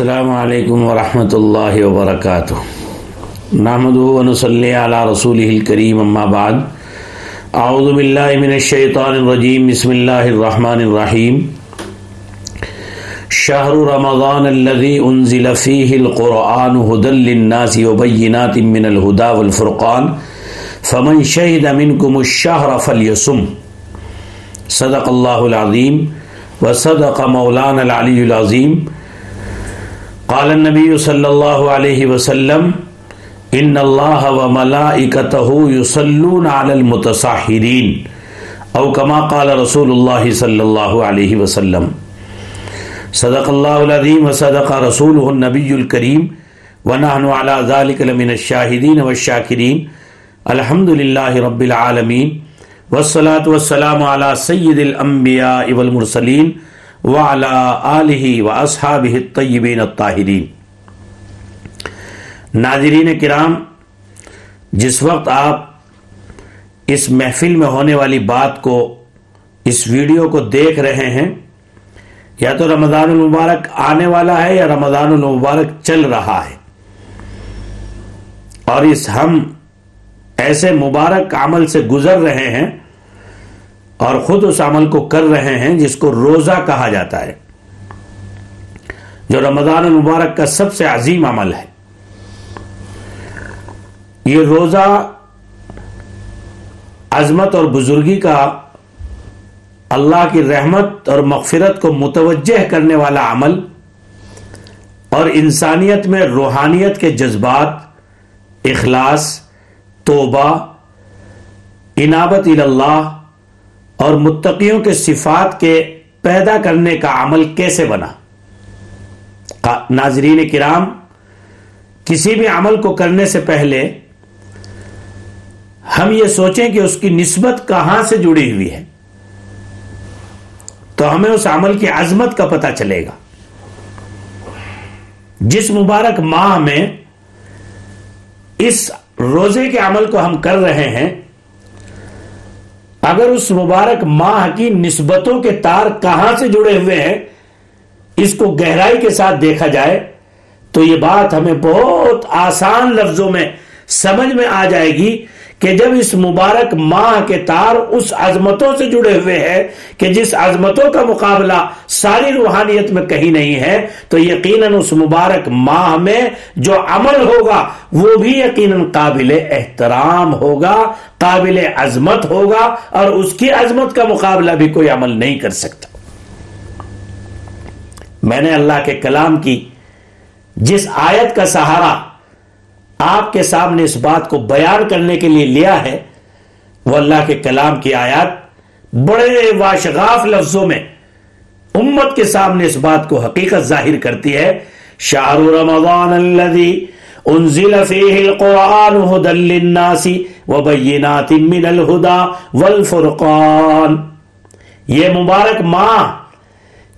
السلام علیکم ورحمۃ اللہ وبرکاتہ۔ نحمد ونصلی علی رسوله الکریم، اما بعد۔ اعوذ باللہ من الشیطان الرجیم، بسم اللہ الرحمن الرحیم۔ شہر رمضان الذي انزل فيه القرآن هدى للناس وبينات من الهدى والفرقان۔ فمن شهد منكم الشهر فليصم صدق الله العظيم وصدق مولانا العلي العظيم قال النبی صلی اللہ علیہ وسلم ان اللہ و ملائکتہ یصلون علی المتصاہرین او کما قال رسول اللہ صلی اللہ علیہ وسلم، صدق اللہ العظیم و صدق رسوله النبی الکریم ونحن على ذلك لمن الشاہدین والشاکرین الحمد للہ رب العالمین والصلاة والسلام على سید الانبیاء والمرسلین آلہ و اصحاب طیبین الطاہرین۔ ناظرین کرام، جس وقت آپ اس محفل میں ہونے والی بات کو، اس ویڈیو کو دیکھ رہے ہیں، یا تو رمضان المبارک آنے والا ہے، یا رمضان المبارک چل رہا ہے۔ اور اس ہم ایسے مبارک عمل سے گزر رہے ہیں اور خود اس عمل کو کر رہے ہیں جس کو روزہ کہا جاتا ہے۔ جو رمضان المبارک کا سب سے عظیم عمل ہے۔ یہ روزہ عظمت اور بزرگی کا اللہ کی رحمت اور مغفرت کو متوجہ کرنے والا عمل اور انسانیت میں روحانیت کے جذبات، اخلاص، توبہ، انابت اللہ اور متقیوں کے صفات کے پیدا کرنے کا عمل کیسے بنا؟ ناظرین کرام، کسی بھی عمل کو کرنے سے پہلے ہم یہ سوچیں کہ اس کی نسبت کہاں سے جڑی ہوئی ہے۔ تو ہمیں اس عمل کی عظمت کا پتہ چلے گا۔ جس مبارک ماہ میں اس روزے کے عمل کو ہم کر رہے ہیں اگر اس مبارک ماہ کی نسبتوں کے تار کہاں سے جڑے ہوئے ہیں، اس کو گہرائی کے ساتھ دیکھا جائے، تو یہ بات ہمیں بہت آسان لفظوں میں سمجھ میں آ جائے گی۔ کہ جب اس مبارک ماہ کے تار اس عظمتوں سے جڑے ہوئے ہیں کہ جس عظمتوں کا مقابلہ ساری روحانیت میں کہیں نہیں ہے، تو یقیناً اس مبارک ماہ میں جو عمل ہوگا، وہ بھی یقیناً قابل احترام ہوگا، قابل عظمت ہوگا، اور اس کی عظمت کا مقابلہ بھی کوئی عمل نہیں کر سکتا۔ میں نے اللہ کے کلام کی جس آیت کا سہارا آپ کے سامنے اس بات کو بیان کرنے کے لیے لیا ہے، وہ اللہ کے کلام کی آیات بڑے واشغاف لفظوں میں امت کے سامنے اس بات کو حقیقت ظاہر کرتی ہے۔ شاہ رمضان الذي انزل فيه القرآن هدى للناس وبينات من الهدى والفرقان۔ یہ مبارک ماہ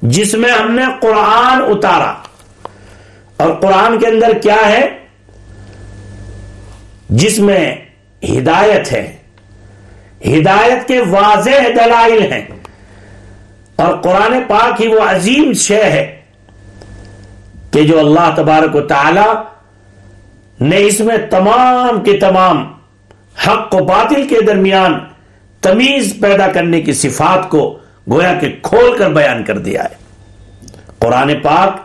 جس میں ہم نے قرآن اتارا۔ اور قرآن کے اندر کیا ہے؟ جس میں ہدایت ہے۔ ہدایت کے واضح دلائل ہیں۔ اور قرآن پاک ہی وہ عظیم شے ہے کہ جو اللہ تبارک و تعالی نے اس میں تمام کے تمام حق و باطل کے درمیان تمیز پیدا کرنے کی صفات کو گویا کہ کھول کر بیان کر دیا ہے۔ قرآن پاک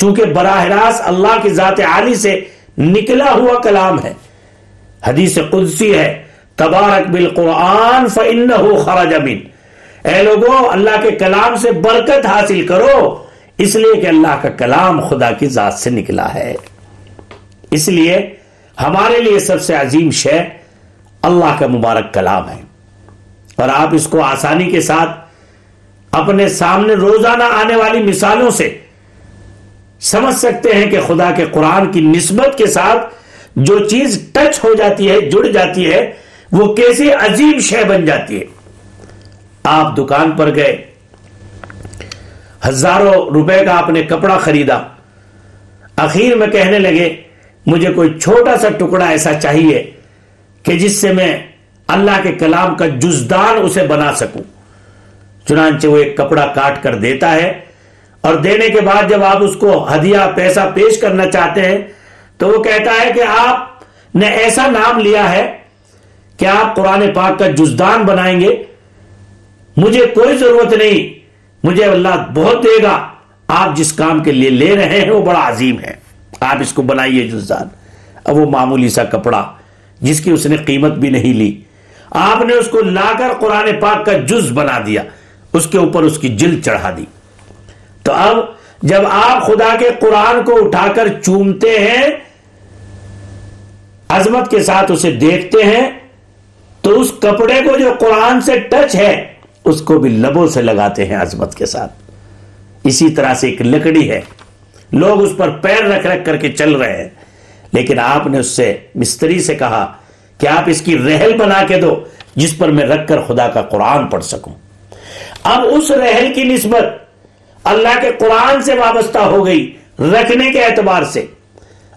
چونکہ براہ راست اللہ کی ذات عالی سے نکلا ہوا کلام ہے۔ حدیث قدسی ہے، تبارک بالقرآن فَإِنَّهُ خرج من۔ اے لوگوں اللہ کے کلام سے برکت حاصل کرو، اس لیے کہ اللہ کا کلام خدا کی ذات سے نکلا ہے۔ اس لیے ہمارے لیے سب سے عظیم شے اللہ کا مبارک کلام ہے۔ اور آپ اس کو آسانی کے ساتھ اپنے سامنے روزانہ آنے والی مثالوں سے سمجھ سکتے ہیں کہ خدا کے قرآن کی نسبت کے ساتھ جو چیز ٹچ ہو جاتی ہے، جڑ جاتی ہے، وہ کیسے عجیب شے بن جاتی ہے۔ آپ دکان پر گئے۔ ہزاروں روپے کا آپ نے کپڑا خریدا۔ اخیر میں کہنے لگے، مجھے کوئی چھوٹا سا ٹکڑا ایسا چاہیے کہ جس سے میں اللہ کے کلام کا جزدان اسے بنا سکوں۔ چنانچہ وہ ایک کپڑا کاٹ کر دیتا ہے اور دینے کے بعد جب آپ اس کو ہدیہ، پیسہ پیش کرنا چاہتے ہیں تو وہ کہتا ہے کہ آپ نے ایسا نام لیا ہے کہ آپ قرآن پاک کا جزدان بنائیں گے۔ مجھے کوئی ضرورت نہیں، مجھے اللہ بہت دے گا۔ آپ جس کام کے لیے لے رہے ہیں، وہ بڑا عظیم ہے۔ آپ اس کو بنائیے جزدان۔ اب وہ معمولی سا کپڑا، جس کی اس نے قیمت بھی نہیں لی۔ آپ نے اس کو لا کر قرآن پاک کا جز بنا دیا، اس کے اوپر اس کی جلد چڑھا دی۔ تو اب جب آپ خدا کے قرآن کو اٹھا کر چومتے ہیں، عظمت کے ساتھ اسے دیکھتے ہیں، تو اس کپڑے کو جو قرآن سے ٹچ ہے، اس کو بھی لبوں سے لگاتے ہیں عظمت کے ساتھ۔ اسی طرح سے ایک لکڑی ہے۔ لوگ اس پر پیر رکھ رکھ کر کے چل رہے ہیں۔ لیکن آپ نے اس سے مستری سے کہا کہ آپ اس کی رحل بنا کے دو، جس پر میں رکھ کر خدا کا قرآن پڑھ سکوں۔ اب اس رحل کی نسبت اللہ کے قرآن سے وابستہ ہو گئی رکھنے کے اعتبار سے۔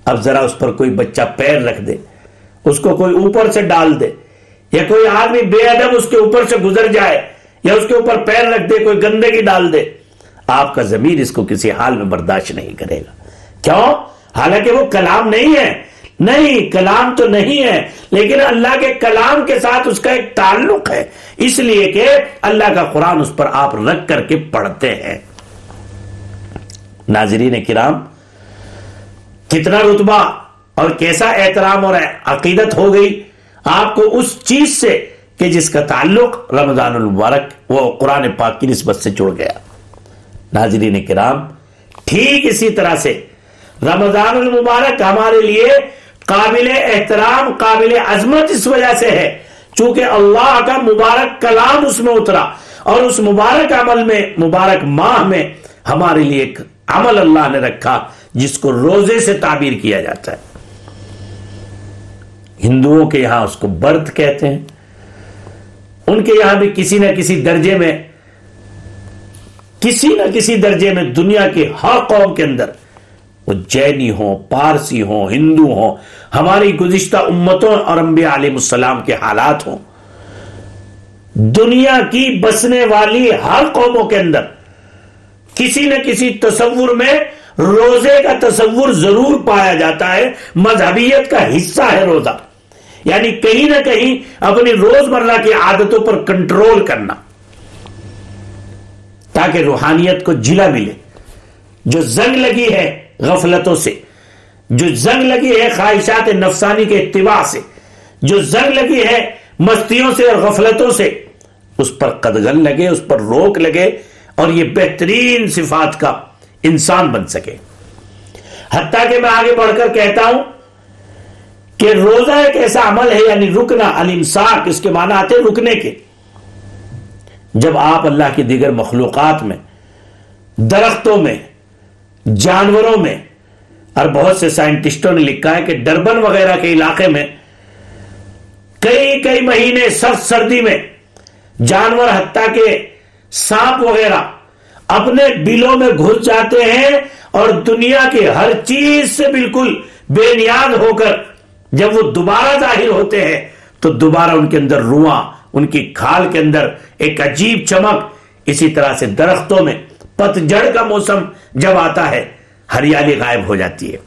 اب ذرا اس پر کوئی بچہ پیر رکھ دے، اس کو کوئی اوپر سے ڈال دے، یا کوئی آدمی بے ادب اس کے اوپر سے گزر جائے، یا اس کے اوپر پیر رکھ دے، کوئی گندگی ڈال دے۔ آپ کا ضمیر اس کو کسی حال میں برداشت نہیں کرے گا۔ کیوں؟ حالانکہ وہ کلام نہیں ہے۔ نہیں، کلام تو نہیں ہے، لیکن اللہ کے کلام کے ساتھ اس کا ایک تعلق ہے۔ اس لیے کہ اللہ کا قرآن اس پر آپ رکھ کر کے پڑھتے ہیں۔ ناظرین کرام، کتنا رتبہ اور کیسا احترام اور عقیدت ہو گئی آپ کو اس چیز سے کہ جس کا تعلق رمضان المبارک وہ قرآن پاک کی نسبت سے جڑ گیا۔ ناظرین کرام، ٹھیک اسی طرح سے رمضان المبارک ہمارے لیے قابل احترام، قابل عظمت اس وجہ سے ہے، چونکہ اللہ کا مبارک کلام اس میں اترا اور اس مبارک عمل میں، مبارک ماہ میں ہمارے لیے ایک عمل اللہ نے رکھا جس کو روزے سے تعبیر کیا جاتا ہے۔ ہندوؤں کے یہاں اس کو برت کہتے ہیں۔ ان کے یہاں بھی کسی نہ کسی درجے میں، کسی نہ کسی درجے میں دنیا کے ہر قوم کے اندر وہ جینی ہوں، پارسی ہوں، ہندو ہوں، ہماری گزشتہ امتوں اور انبیاء علیہ السلام کے حالات ہوں۔ دنیا کی بسنے والی ہر قوموں کے اندر کسی نہ کسی تصور میں روزے کا تصور ضرور پایا جاتا ہے، مذہبیت کا حصہ ہے روزہ۔ یعنی کہیں نہ کہیں اپنی روز مرہ کی عادتوں پر کنٹرول کرنا۔ تاکہ روحانیت کو جلا ملے۔ جو زنگ لگی ہے غفلتوں سے، جو زنگ لگی ہے خواہشات نفسانی کے اتباع سے، جو زنگ لگی ہے مستیوں سے اور غفلتوں سے، اس پر قدغن لگے، اس پر روک لگے۔ اور یہ بہترین صفات کا انسان بن سکے۔ حتیٰ کہ میں آگے بڑھ کر کہتا ہوں کہ روزہ ایک ایسا عمل ہے یعنی رکنا، الامساک، اس کے معنی آتے رکنے کے۔ جب آپ اللہ کی دیگر مخلوقات میں، درختوں میں، جانوروں میں، اور بہت سے سائنٹسٹوں نے لکھا ہے کہ ڈربن وغیرہ کے علاقے میں کئی کئی مہینے سخت سردی میں جانور حتیٰ کے سانپ وغیرہ اپنے بلوں میں گھس جاتے ہیں اور دنیا کی ہر چیز سے بالکل بے نیاد ہو کر جب وہ دوبارہ ظاہر ہوتے ہیں تو دوبارہ ان کے اندر رواں، ان کی کھال کے اندر ایک عجیب چمک اسی طرح سے درختوں میں پت جڑ کا موسم جب آتا ہے، ہریالی غائب ہو جاتی ہے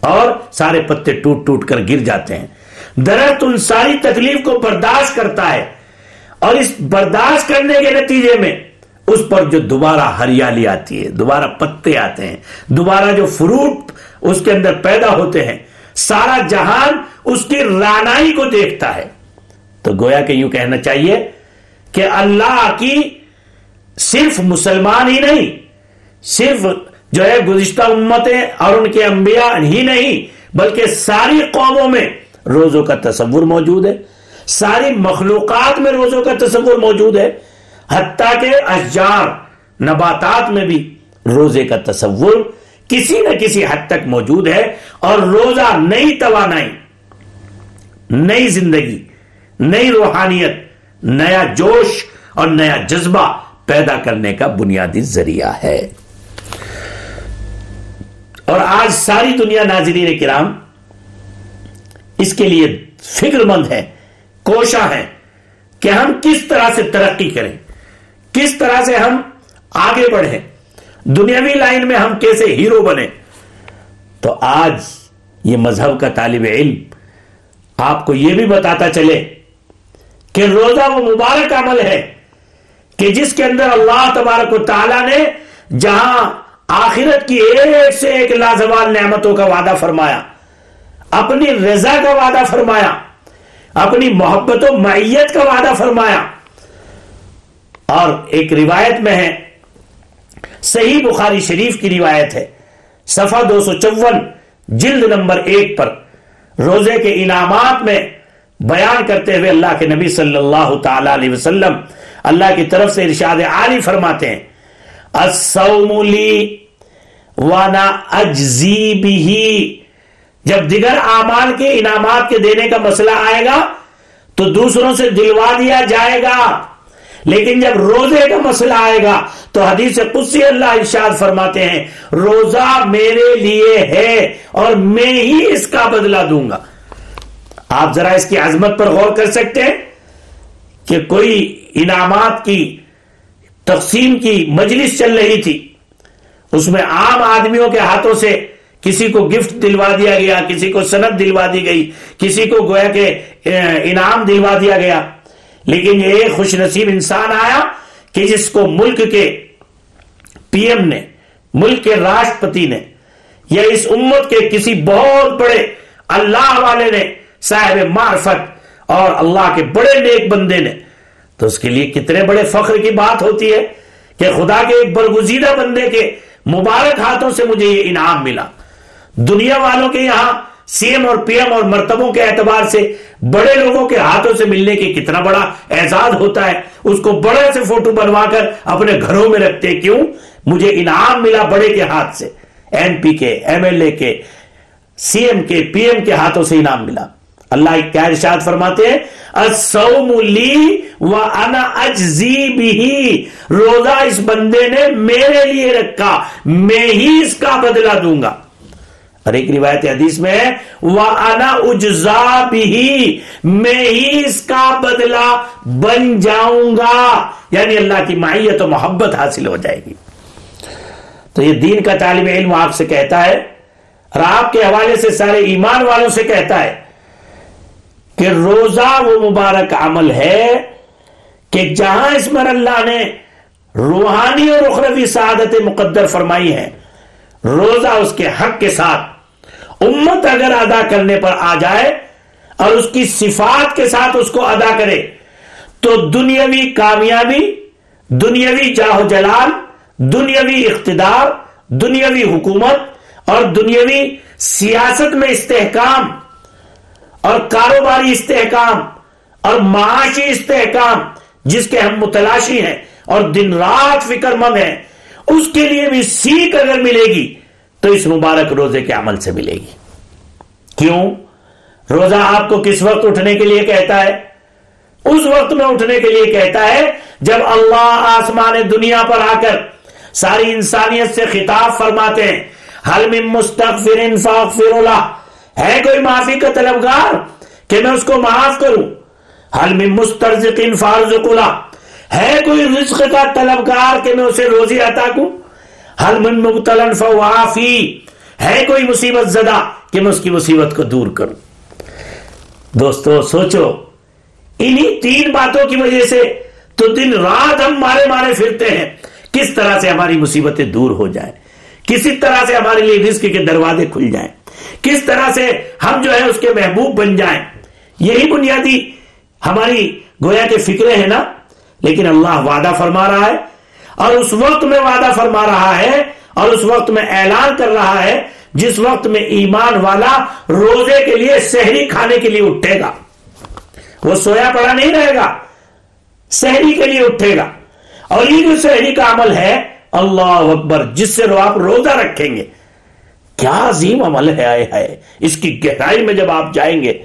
اور سارے پتے ٹوٹ ٹوٹ کر گر جاتے ہیں۔ درخت ان ساری تکلیف کو برداشت کرتا ہے۔ اور اس برداشت کرنے کے نتیجے میں اس پر جو دوبارہ ہریالی آتی ہے، دوبارہ پتے آتے ہیں، دوبارہ جو فروٹ اس کے اندر پیدا ہوتے ہیں، سارا جہان اس کی رانائی کو دیکھتا ہے۔ تو گویا کہ یوں کہنا چاہیے کہ اللہ کی صرف مسلمان ہی نہیں، صرف جو ہے گزشتہ امتیں اور ان کے انبیاء ہی نہیں، بلکہ ساری قوموں میں روزوں کا تصور موجود ہے۔ ساری مخلوقات میں روزوں کا تصور موجود ہے، حتیٰ کہ اشجار نباتات میں بھی روزے کا تصور کسی نہ کسی حد تک موجود ہے اور روزہ نئی توانائی، نئی زندگی، نئی روحانیت، نیا جوش اور نیا جذبہ پیدا کرنے کا بنیادی ذریعہ ہے۔ اور آج ساری دنیا ناظرین کرام اس کے لیے فکر مند ہے کوشاں ہے کہ ہم کس طرح سے ترقی کریں، کس طرح سے ہم آگے بڑھیں، دنیاوی لائن میں ہم کیسے ہیرو بنے تو آج یہ مذہب کا طالب علم آپ کو یہ بھی بتاتا چلے کہ روزہ وہ مبارک عمل ہے کہ جس کے اندر اللہ تبارک و تعالی نے جہاں آخرت کی ایک سے ایک لازوال نعمتوں کا وعدہ فرمایا، اپنی رضا کا وعدہ فرمایا اپنی محبت و معیت کا وعدہ فرمایا۔ اور ایک روایت میں ہے، صحیح بخاری شریف کی روایت ہے۔ صفحہ دو سو چون، جلد نمبر ایک پر روزے کے انعامات میں بیان کرتے ہوئے اللہ کے نبی صلی اللہ تعالی علیہ وسلم اللہ کی طرف سے ارشاد عالی فرماتے ہیں وانا اجزی بھی جب دیگر اعمال کے انعامات کے دینے کا مسئلہ آئے گا، تو دوسروں سے دلوا دیا جائے گا۔ لیکن جب روزے کا مسئلہ آئے گا، تو حدیث قدسی اللہ ارشاد فرماتے ہیں، روزہ میرے لیے ہے اور میں ہی اس کا بدلہ دوں گا۔ آپ ذرا اس کی عظمت پر غور کر سکتے ہیں کہ کوئی انعامات کی تقسیم کی مجلس چل رہی تھی۔ اس میں عام آدمیوں کے ہاتھوں سے کسی کو گفٹ دلوا دیا گیا، کسی کو سند دلوا دی گئی، کسی کو گویا کہ انعام دلوا دیا گیا۔ لیکن یہ ایک خوش نصیب انسان آیا کہ جس کو ملک کے پی ایم نے، ملک کے راشٹرپتی نے، یا اس امت کے کسی بہت بڑے اللہ والے نے، صاحب معرفت اور اللہ کے بڑے نیک بندے نے۔ تو اس کے لیے کتنے بڑے فخر کی بات ہوتی ہے کہ خدا کے ایک برگزیدہ بندے کے مبارک ہاتھوں سے مجھے یہ انعام ملا۔ دنیا والوں کے یہاں سی ایم اور پی ایم اور مرتبوں کے اعتبار سے بڑے لوگوں کے ہاتھوں سے ملنے کی کتنا بڑا اعزاز ہوتا ہے، اس کو بڑے سے فوٹو بنوا کر اپنے گھروں میں رکھتے کیوں؟ مجھے انعام ملا بڑے کے ہاتھ سے۔ ایم پی کے، ایم ایل اے کے، سی ایم کے، پی ایم کے ہاتھوں سے انعام ملا۔ اللہ کیا ارشاد فرماتے ہیں؟ روزہ اس بندے نے میرے لیے رکھا، میں ہی اس کا بدلہ دوں گا۔ اور ایک روایت حدیث میں وہ انا اجزا بھی میں ہی اس کا بدلہ بن جاؤں گا۔ یعنی اللہ کی معیت و محبت حاصل ہو جائے گی۔ تو یہ دین کا طالب علم آپ سے کہتا ہے اور آپ کے حوالے سے سارے ایمان والوں سے کہتا ہے کہ روزہ وہ مبارک عمل ہے کہ جہاں اس پر اللہ نے روحانی اور اخروی سعادت مقدر فرمائی ہے روزہ اس کے حق کے ساتھ امت اگر ادا کرنے پر آ جائے اور اس کی صفات کے ساتھ اس کو ادا کرے، تو دنیاوی کامیابی، دنیاوی جاہ جلال، دنیاوی اقتدار، دنیاوی حکومت اور دنیاوی سیاست میں استحکام اور کاروباری استحکام اور معاشی استحکام جس کے ہم متلاشی ہیں اور دن رات فکر مند ہیں اس کے لیے بھی سیکھ اگر ملے گی، تو اس مبارک روزے کے عمل سے ملے گی۔ کیوں؟ روزہ آپ کو کس وقت اٹھنے کے لیے کہتا ہے؟ اس وقت میں اٹھنے کے لیے کہتا ہے جب اللہ آسمان دنیا پر آ کر ساری انسانیت سے خطاب فرماتے ہیں حل مستقفر فاغفر اللہ ہے کوئی معافی کا طلبگار کہ میں اس کو معاف کروں؟ حل میں مسترزق فارزق ہے کوئی رزق کا طلبگار کہ میں اسے روزی عطا کوں حل من مبتلن فوافی، ہے کوئی مصیبت زدہ کہ میں اس کی مصیبت کو دور کروں؟ دوستو، سوچو، انہی تین باتوں کی وجہ سے تو دن رات ہم مارے مارے پھرتے ہیں۔ کس طرح سے ہماری مصیبتیں دور ہو جائیں؟ کسی طرح سے ہمارے لیے رزق کے دروازے کھل جائیں؟ کس طرح سے ہم جو ہے اس کے محبوب بن جائیں؟ یہی بنیادی ہماری گویا کے فکرے ہیں نا؟ لیکن اللہ وعدہ فرما رہا ہے اور اس وقت میں وعدہ فرما رہا ہے اور اس وقت میں اعلان کر رہا ہے جس وقت میں ایمان والا روزے کے لیے سہری کھانے کے لیے اٹھے گا۔ وہ سویا پڑا نہیں رہے گا سہری کے لیے اٹھے گا۔ اور یہ جو سہری کا عمل ہے، اللہ اکبر، جس سے آپ روزہ رکھیں گے۔ کیا عظیم عمل ہے، آئے ہے اس کی گہرائی میں جب آپ جائیں گے،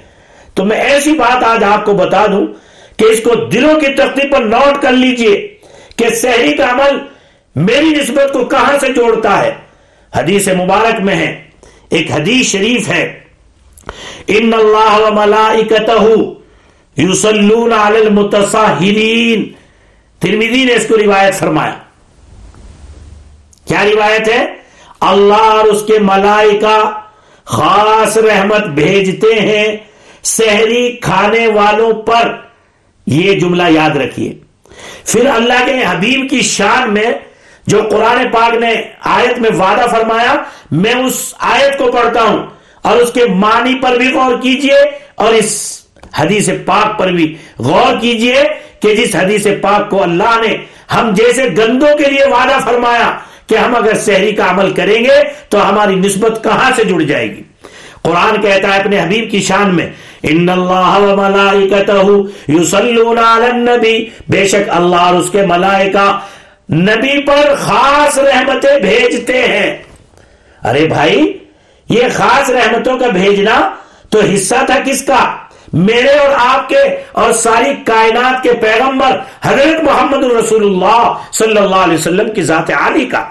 تو میں ایسی بات آج آپ کو بتا دوں کہ اس کو دلوں کی تختی پر نوٹ کر لیجیے کہ سہری کا عمل میری نسبت کو کہاں سے جوڑتا ہے؟ حدیث مبارک میں ہے، ایک حدیث شریف ہے۔ ان اللہ و ملائکتہ یسلون علی المتصاہرین ترمیدی نے اس کو روایت فرمایا۔ کیا روایت ہے؟ اللہ اور اس کے ملائکہ خاص رحمت بھیجتے ہیں سحری کھانے والوں پر۔ یہ جملہ یاد رکھیے۔ پھر اللہ کے حبیب کی شان میں جو قرآن پاک نے آیت میں وعدہ فرمایا، میں اس آیت کو پڑھتا ہوں اور اس کے معنی پر بھی غور کیجیے اور اس حدیث پاک پر بھی غور کیجیے کہ جس حدیث پاک کو اللہ نے ہم جیسے گندوں کے لیے وعدہ فرمایا کہ ہم اگر شہری کا عمل کریں گے تو ہماری نسبت کہاں سے جڑ جائے گی؟ قرآن کہتا ہے اپنے حبیب کی شان میں، ان اللہ و ملائکتہ یصلون علی النبی. بے شک اللہ اور اس کے ملائکہ نبی پر خاص رحمتیں بھیجتے ہیں۔ ارے بھائی، یہ خاص رحمتوں کا بھیجنا تو حصہ تھا کس کا؟ میرے اور آپ کے اور ساری کائنات کے پیغمبر حضرت محمد الرسول اللہ صلی اللہ علیہ وسلم کی ذات عالی کا۔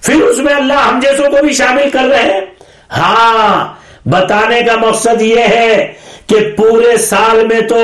پھر اس میں اللہ ہم جیسوں کو بھی شامل کر رہے ہیں؟ ہاں بتانے کا مقصد یہ ہے کہ پورے سال میں تو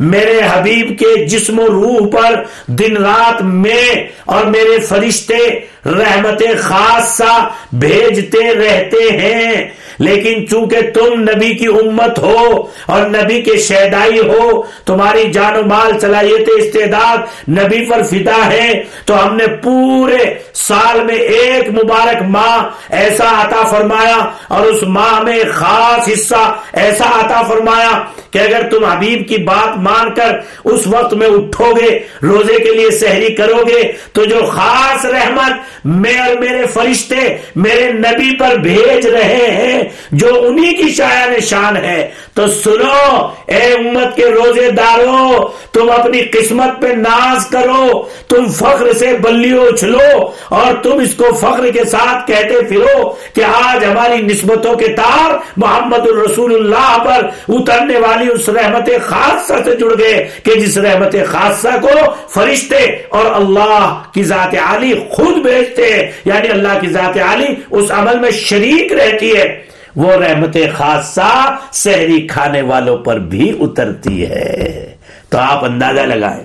میرے حبیب کے جسم و روح پر دن رات میں اور میرے فرشتے رحمت خاصہ بھیجتے رہتے ہیں۔ لیکن چونکہ تم نبی کی امت ہو اور نبی کے شہدائی ہو، تمہاری جان و مال صلاحیت استعداد نبی پر فدا ہے، تو ہم نے پورے سال میں ایک مبارک ماہ ایسا عطا فرمایا اور اس ماہ میں خاص حصہ ایسا عطا فرمایا کہ اگر تم حبیب کی بات مان کر اس وقت میں اٹھو گے، روزے کے لیے سحری کرو گے، تو جو خاص رحمت میں اور میرے فرشتے میرے نبی پر بھیج رہے ہیں، جو انہی کی شاعر شان ہے۔ تو سنو، اے امت کے روزے دارو، تم اپنی قسمت پہ ناز کرو، تم فخر سے بلی اچھلو، اور تم اس کو فخر کے ساتھ کہتے پھرو کہ آج ہماری نسبتوں کے تار محمد الرسول اللہ پر اترنے والی اس رحمت خاصہ سے جڑ گئے کہ جس رحمت خاصہ کو فرشتے اور اللہ کی ذات عالی خود بھیجتے ہیں۔ یعنی اللہ کی ذات عالی اس عمل میں شریک رہتی ہے۔ وہ رحمت خاصہ سحری کھانے والوں پر بھی اترتی ہے۔ تو آپ اندازہ لگائیں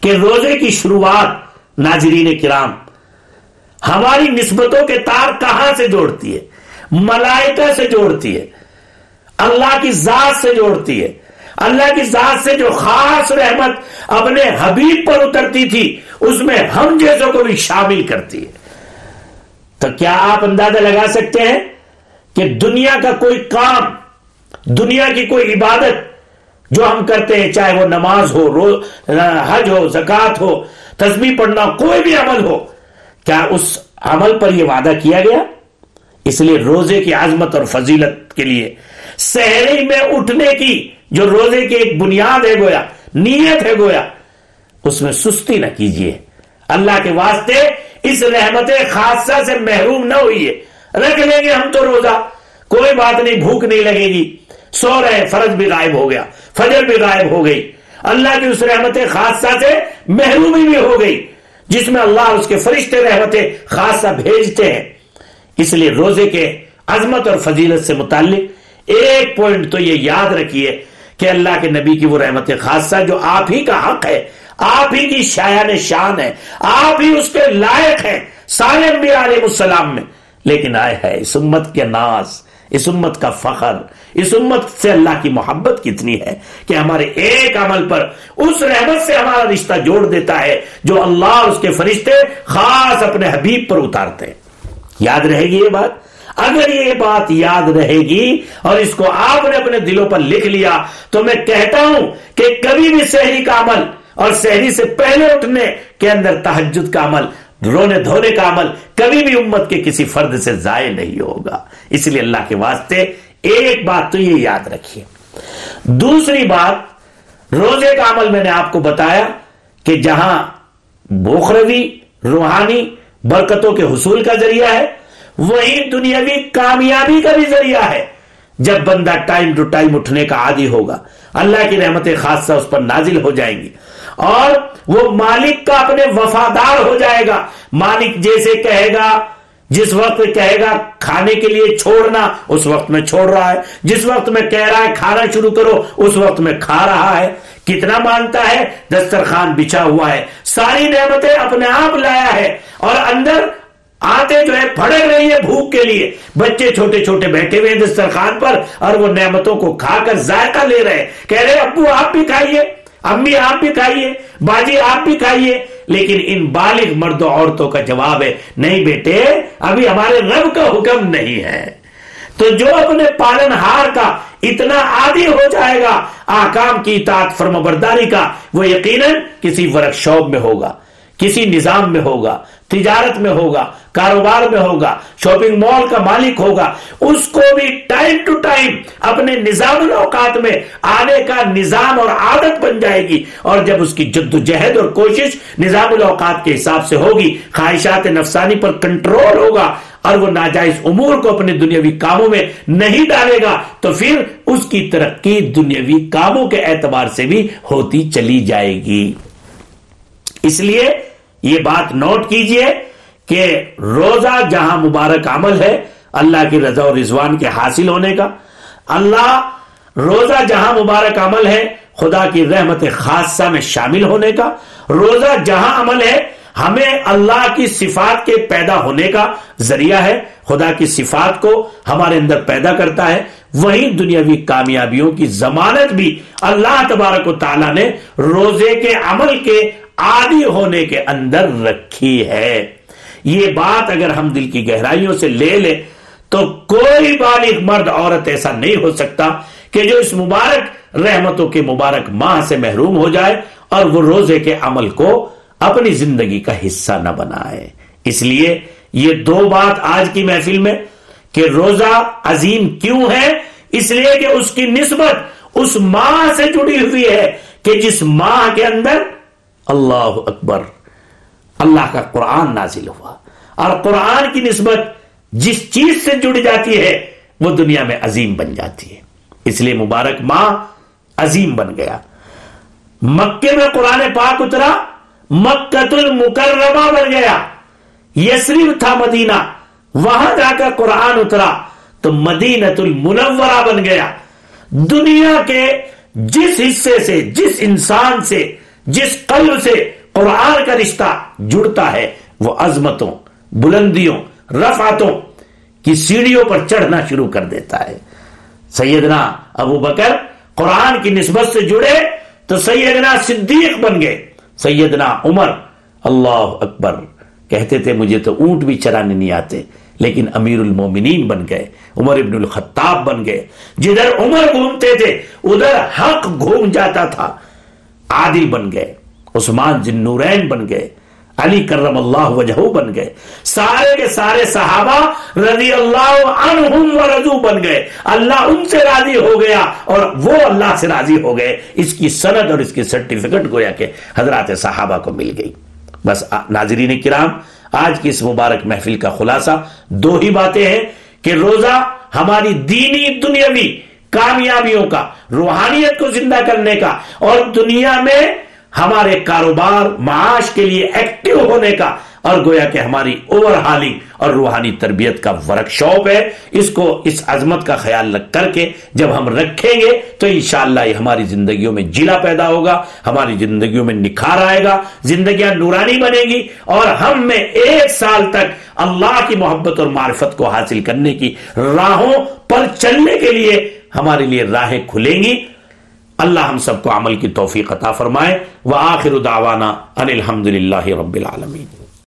کہ روزے کی شروعات ناظرین کرام ہماری نسبتوں کے تار کہاں سے جوڑتی ہے؟ ملائکہ سے جوڑتی ہے۔ اللہ کی ذات سے جوڑتی ہے۔ اللہ کی ذات سے جو خاص رحمت اپنے حبیب پر اترتی تھی اس میں ہم جیسوں کو بھی شامل کرتی ہے۔ تو کیا آپ اندازہ لگا سکتے ہیں کہ دنیا کا کوئی کام، دنیا کی کوئی عبادت جو ہم کرتے ہیں، چاہے وہ نماز ہو، رو، حج ہو زکات ہو، تسبیح پڑھنا، کوئی بھی عمل ہو، کیا اس عمل پر یہ وعدہ کیا گیا؟ اس لیے روزے کی عظمت اور فضیلت کے لیے۔ سہری میں اٹھنے کی جو روزے کی ایک بنیاد ہے گویا، نیت ہے گویا اس میں سستی نہ کیجیے اللہ کے واسطے اس رحمت خاصہ سے محروم نہ ہوئیے۔ رکھ لیں گے ہم تو روزہ۔ کوئی بات نہیں، بھوک نہیں لگے گی۔ سو رہے فرض بھی غائب ہو گیا، فجر بھی غائب ہو گئی۔ اللہ کی اس رحمت خاصہ سے محرومی بھی ہو گئی، جس میں اللہ اس کے فرشتے رحمت خاصہ بھیجتے ہیں۔ اس لیے روزے کے عظمت اور فضیلت سے متعلق ایک پوائنٹ تو یہ یاد رکھیے کہ اللہ کے نبی کی وہ رحمت خاصہ جو آپ ہی کا حق ہے آپ ہی کی شایان شان ہے، آپ ہی اس کے لائق ہیں۔ سارے انبیاء علیہ السلام میں۔ لیکن آئے ہے، اس امت کے ناز، اس امت کا فخر، اس امت سے اللہ کی محبت کتنی ہے کہ ہمارے ایک عمل پر اس رحمت سے ہمارا رشتہ جوڑ دیتا ہے جو اللہ اس کے فرشتے خاص اپنے حبیب پر اتارتے ہیں۔ یاد رہے گی یہ بات؟ اگر یہ بات یاد رہے گی اور اس کو آپ نے اپنے دلوں پر لکھ لیا تو میں کہتا ہوں کہ کبھی بھی شہری کا عمل اور شہری سے پہلے اٹھنے کے اندر تحجد کا عمل، رونے دھونے کا عمل کبھی بھی امت کے کسی فرد سے ضائع نہیں ہوگا۔ اس لیے اللہ کے واسطے ایک بات تو یہ یاد رکھیے۔ دوسری بات، روزے کا عمل میں نے آپ کو بتایا کہ جہاں بوخروی روحانی برکتوں کے حصول کا ذریعہ ہے، وہی دنیاوی کامیابی کا بھی ذریعہ ہے۔ جب بندہ ٹائم ٹو ٹائم اٹھنے کا عادی ہوگا، اللہ کی رحمت خاصہ اس پر نازل ہو جائیں گی۔ اور وہ مالک کا اپنے وفادار ہو جائے گا۔ مالک جیسے کہے گا، جس وقت کہے گا، کھانے کے لیے چھوڑنا اس وقت میں چھوڑ رہا ہے۔ جس وقت میں کہہ رہا ہے، کھانا شروع کرو، اس وقت میں کھا رہا ہے۔ کتنا مانتا ہے، دسترخوان بچھا ہوا ہے۔ ساری نعمتیں اپنے آپ لایا ہے۔ اور اندر آتے جو ہے پھڑک رہی ہے بھوک کے لیے۔ بچے چھوٹے چھوٹے بیٹھے ہوئے ہیں دسترخوان پر اور وہ نعمتوں کو کھا کر ذائقہ لے رہے کہہ رہے ابو آپ بھی کھائیے۔ امی آپ بھی کھائیے، باجی آپ بھی کھائیے، لیکن ان بالغ مرد و عورتوں کا جواب ہے، نہیں بیٹے، ابھی ہمارے رب کا حکم نہیں ہے۔ تو جو اپنے پالن ہار کا اتنا عادی ہو جائے گا، آکام کی اطاعت فرم برداری کا، وہ یقیناً کسی ورک شاپ میں ہوگا، کسی نظام میں ہوگا۔ تجارت میں ہوگا، کاروبار میں ہوگا شاپنگ مال کا مالک ہوگا۔ اس کو بھی ٹائم ٹو ٹائم اپنے نظام الاوقات میں آنے کا نظام اور عادت بن جائے گی۔ اور جب اس کی جد و جہد اور کوشش نظام الاوقات کے حساب سے ہوگی، خواہشات نفسانی پر کنٹرول ہوگا اور وہ ناجائز امور کو اپنے دنیاوی کاموں میں نہیں ڈالے گا، تو پھر اس کی ترقی دنیاوی کاموں کے اعتبار سے بھی ہوتی چلی جائے گی۔ اس لیے یہ بات نوٹ کیجیے کہ روزہ جہاں مبارک عمل ہے، اللہ کی رضا و رضوان کے حاصل ہونے کا۔ اللہ روزہ جہاں مبارک عمل ہے، خدا کی رحمت خاصہ میں شامل ہونے کا۔ روزہ جہاں عمل ہے، ہمیں اللہ کی صفات کے پیدا ہونے کا ذریعہ ہے۔ خدا کی صفات کو ہمارے اندر پیدا کرتا ہے۔ وہی دنیاوی کامیابیوں کی ضمانت بھی اللہ تبارک و تعالیٰ نے روزے کے عمل کے عادی ہونے کے اندر رکھی ہے۔ یہ بات اگر ہم دل کی گہرائیوں سے لے لیں تو کوئی بالغ مرد عورت ایسا نہیں ہو سکتا کہ جو اس مبارک رحمتوں کے مبارک ماہ سے محروم ہو جائے اور وہ روزے کے عمل کو اپنی زندگی کا حصہ نہ بنائے۔ اس لیے یہ دو بات آج کی محفل میں کہ روزہ عظیم کیوں ہے؟ اس لیے کہ اس کی نسبت اس ماہ سے جڑی ہوئی ہے کہ جس ماہ کے اندر اللہ اکبر۔ اللہ کا قرآن نازل ہوا۔ اور قرآن کی نسبت جس چیز سے جڑ جاتی ہے، وہ دنیا میں عظیم بن جاتی ہے۔ اس لیے مبارک ماں عظیم بن گیا۔ مکے میں قرآن پاک اترا مکت المکرمہ بن گیا۔ یسریف تھا مدینہ، وہاں جا کر قرآن اترا، تو مدینت المنورہ بن گیا۔ دنیا کے جس حصے سے، جس انسان سے جس قلب سے قرآن کا رشتہ جڑتا ہے، وہ عظمتوں، بلندیوں، رفعتوں کی سیڑھیوں پر چڑھنا شروع کر دیتا ہے۔ سیدنا ابو بکر قرآن کی نسبت سے جڑے تو سیدنا صدیق بن گئے۔ سیدنا عمر، اللہ اکبر۔ کہتے تھے، مجھے تو اونٹ بھی چرانے نہیں آتے، لیکن امیر المومنین بن گئے۔ عمر ابن الخطاب بن گئے۔ جدھر عمر گھومتے تھے، ادھر حق گھوم جاتا تھا۔ عادل بن گئے، عثمان جن نورین بن گئے، علی کرم اللہ وجہ بن گئے۔ سارے کے سارے صحابہ رضی اللہ عنہم و رضو بن گئے۔ اللہ ان سے راضی ہو گیا اور وہ اللہ سے راضی ہو گئے۔ اس کی سند اور اس کی سرٹیفکٹ گویا کہ حضرات صحابہ کو مل گئی۔ بس ناظرین کرام، آج کی اس مبارک محفل کا خلاصہ، دو ہی باتیں ہیں کہ روزہ ہماری دینی دنیاوی کامیابیوں کا، روحانیت کو زندہ کرنے کا اور دنیا میں ہمارے کاروبار، معاش کے لیے ایکٹیو ہونے کا اور گویا کہ ہماری اوور ہالنگ اور روحانی تربیت کا ورک شاپ ہے۔ اس کو، اس عظمت کا خیال رکھ کر کے جب ہم رکھیں گے تو انشاءاللہ یہ ہماری زندگیوں میں جلا پیدا ہوگا، ہماری زندگیوں میں نکھار آئے گا، زندگیاں نورانی بنے گی اور ہم میں ایک سال تک اللہ کی محبت اور معرفت کو حاصل کرنے کی راہوں پر چلنے کے لیے ہمارے لیے راہیں کھلیں گی۔ اللہ ہم سب کو عمل کی توفیق عطا فرمائے۔ وآخر دعوانا ان الحمد للہ رب العالمین۔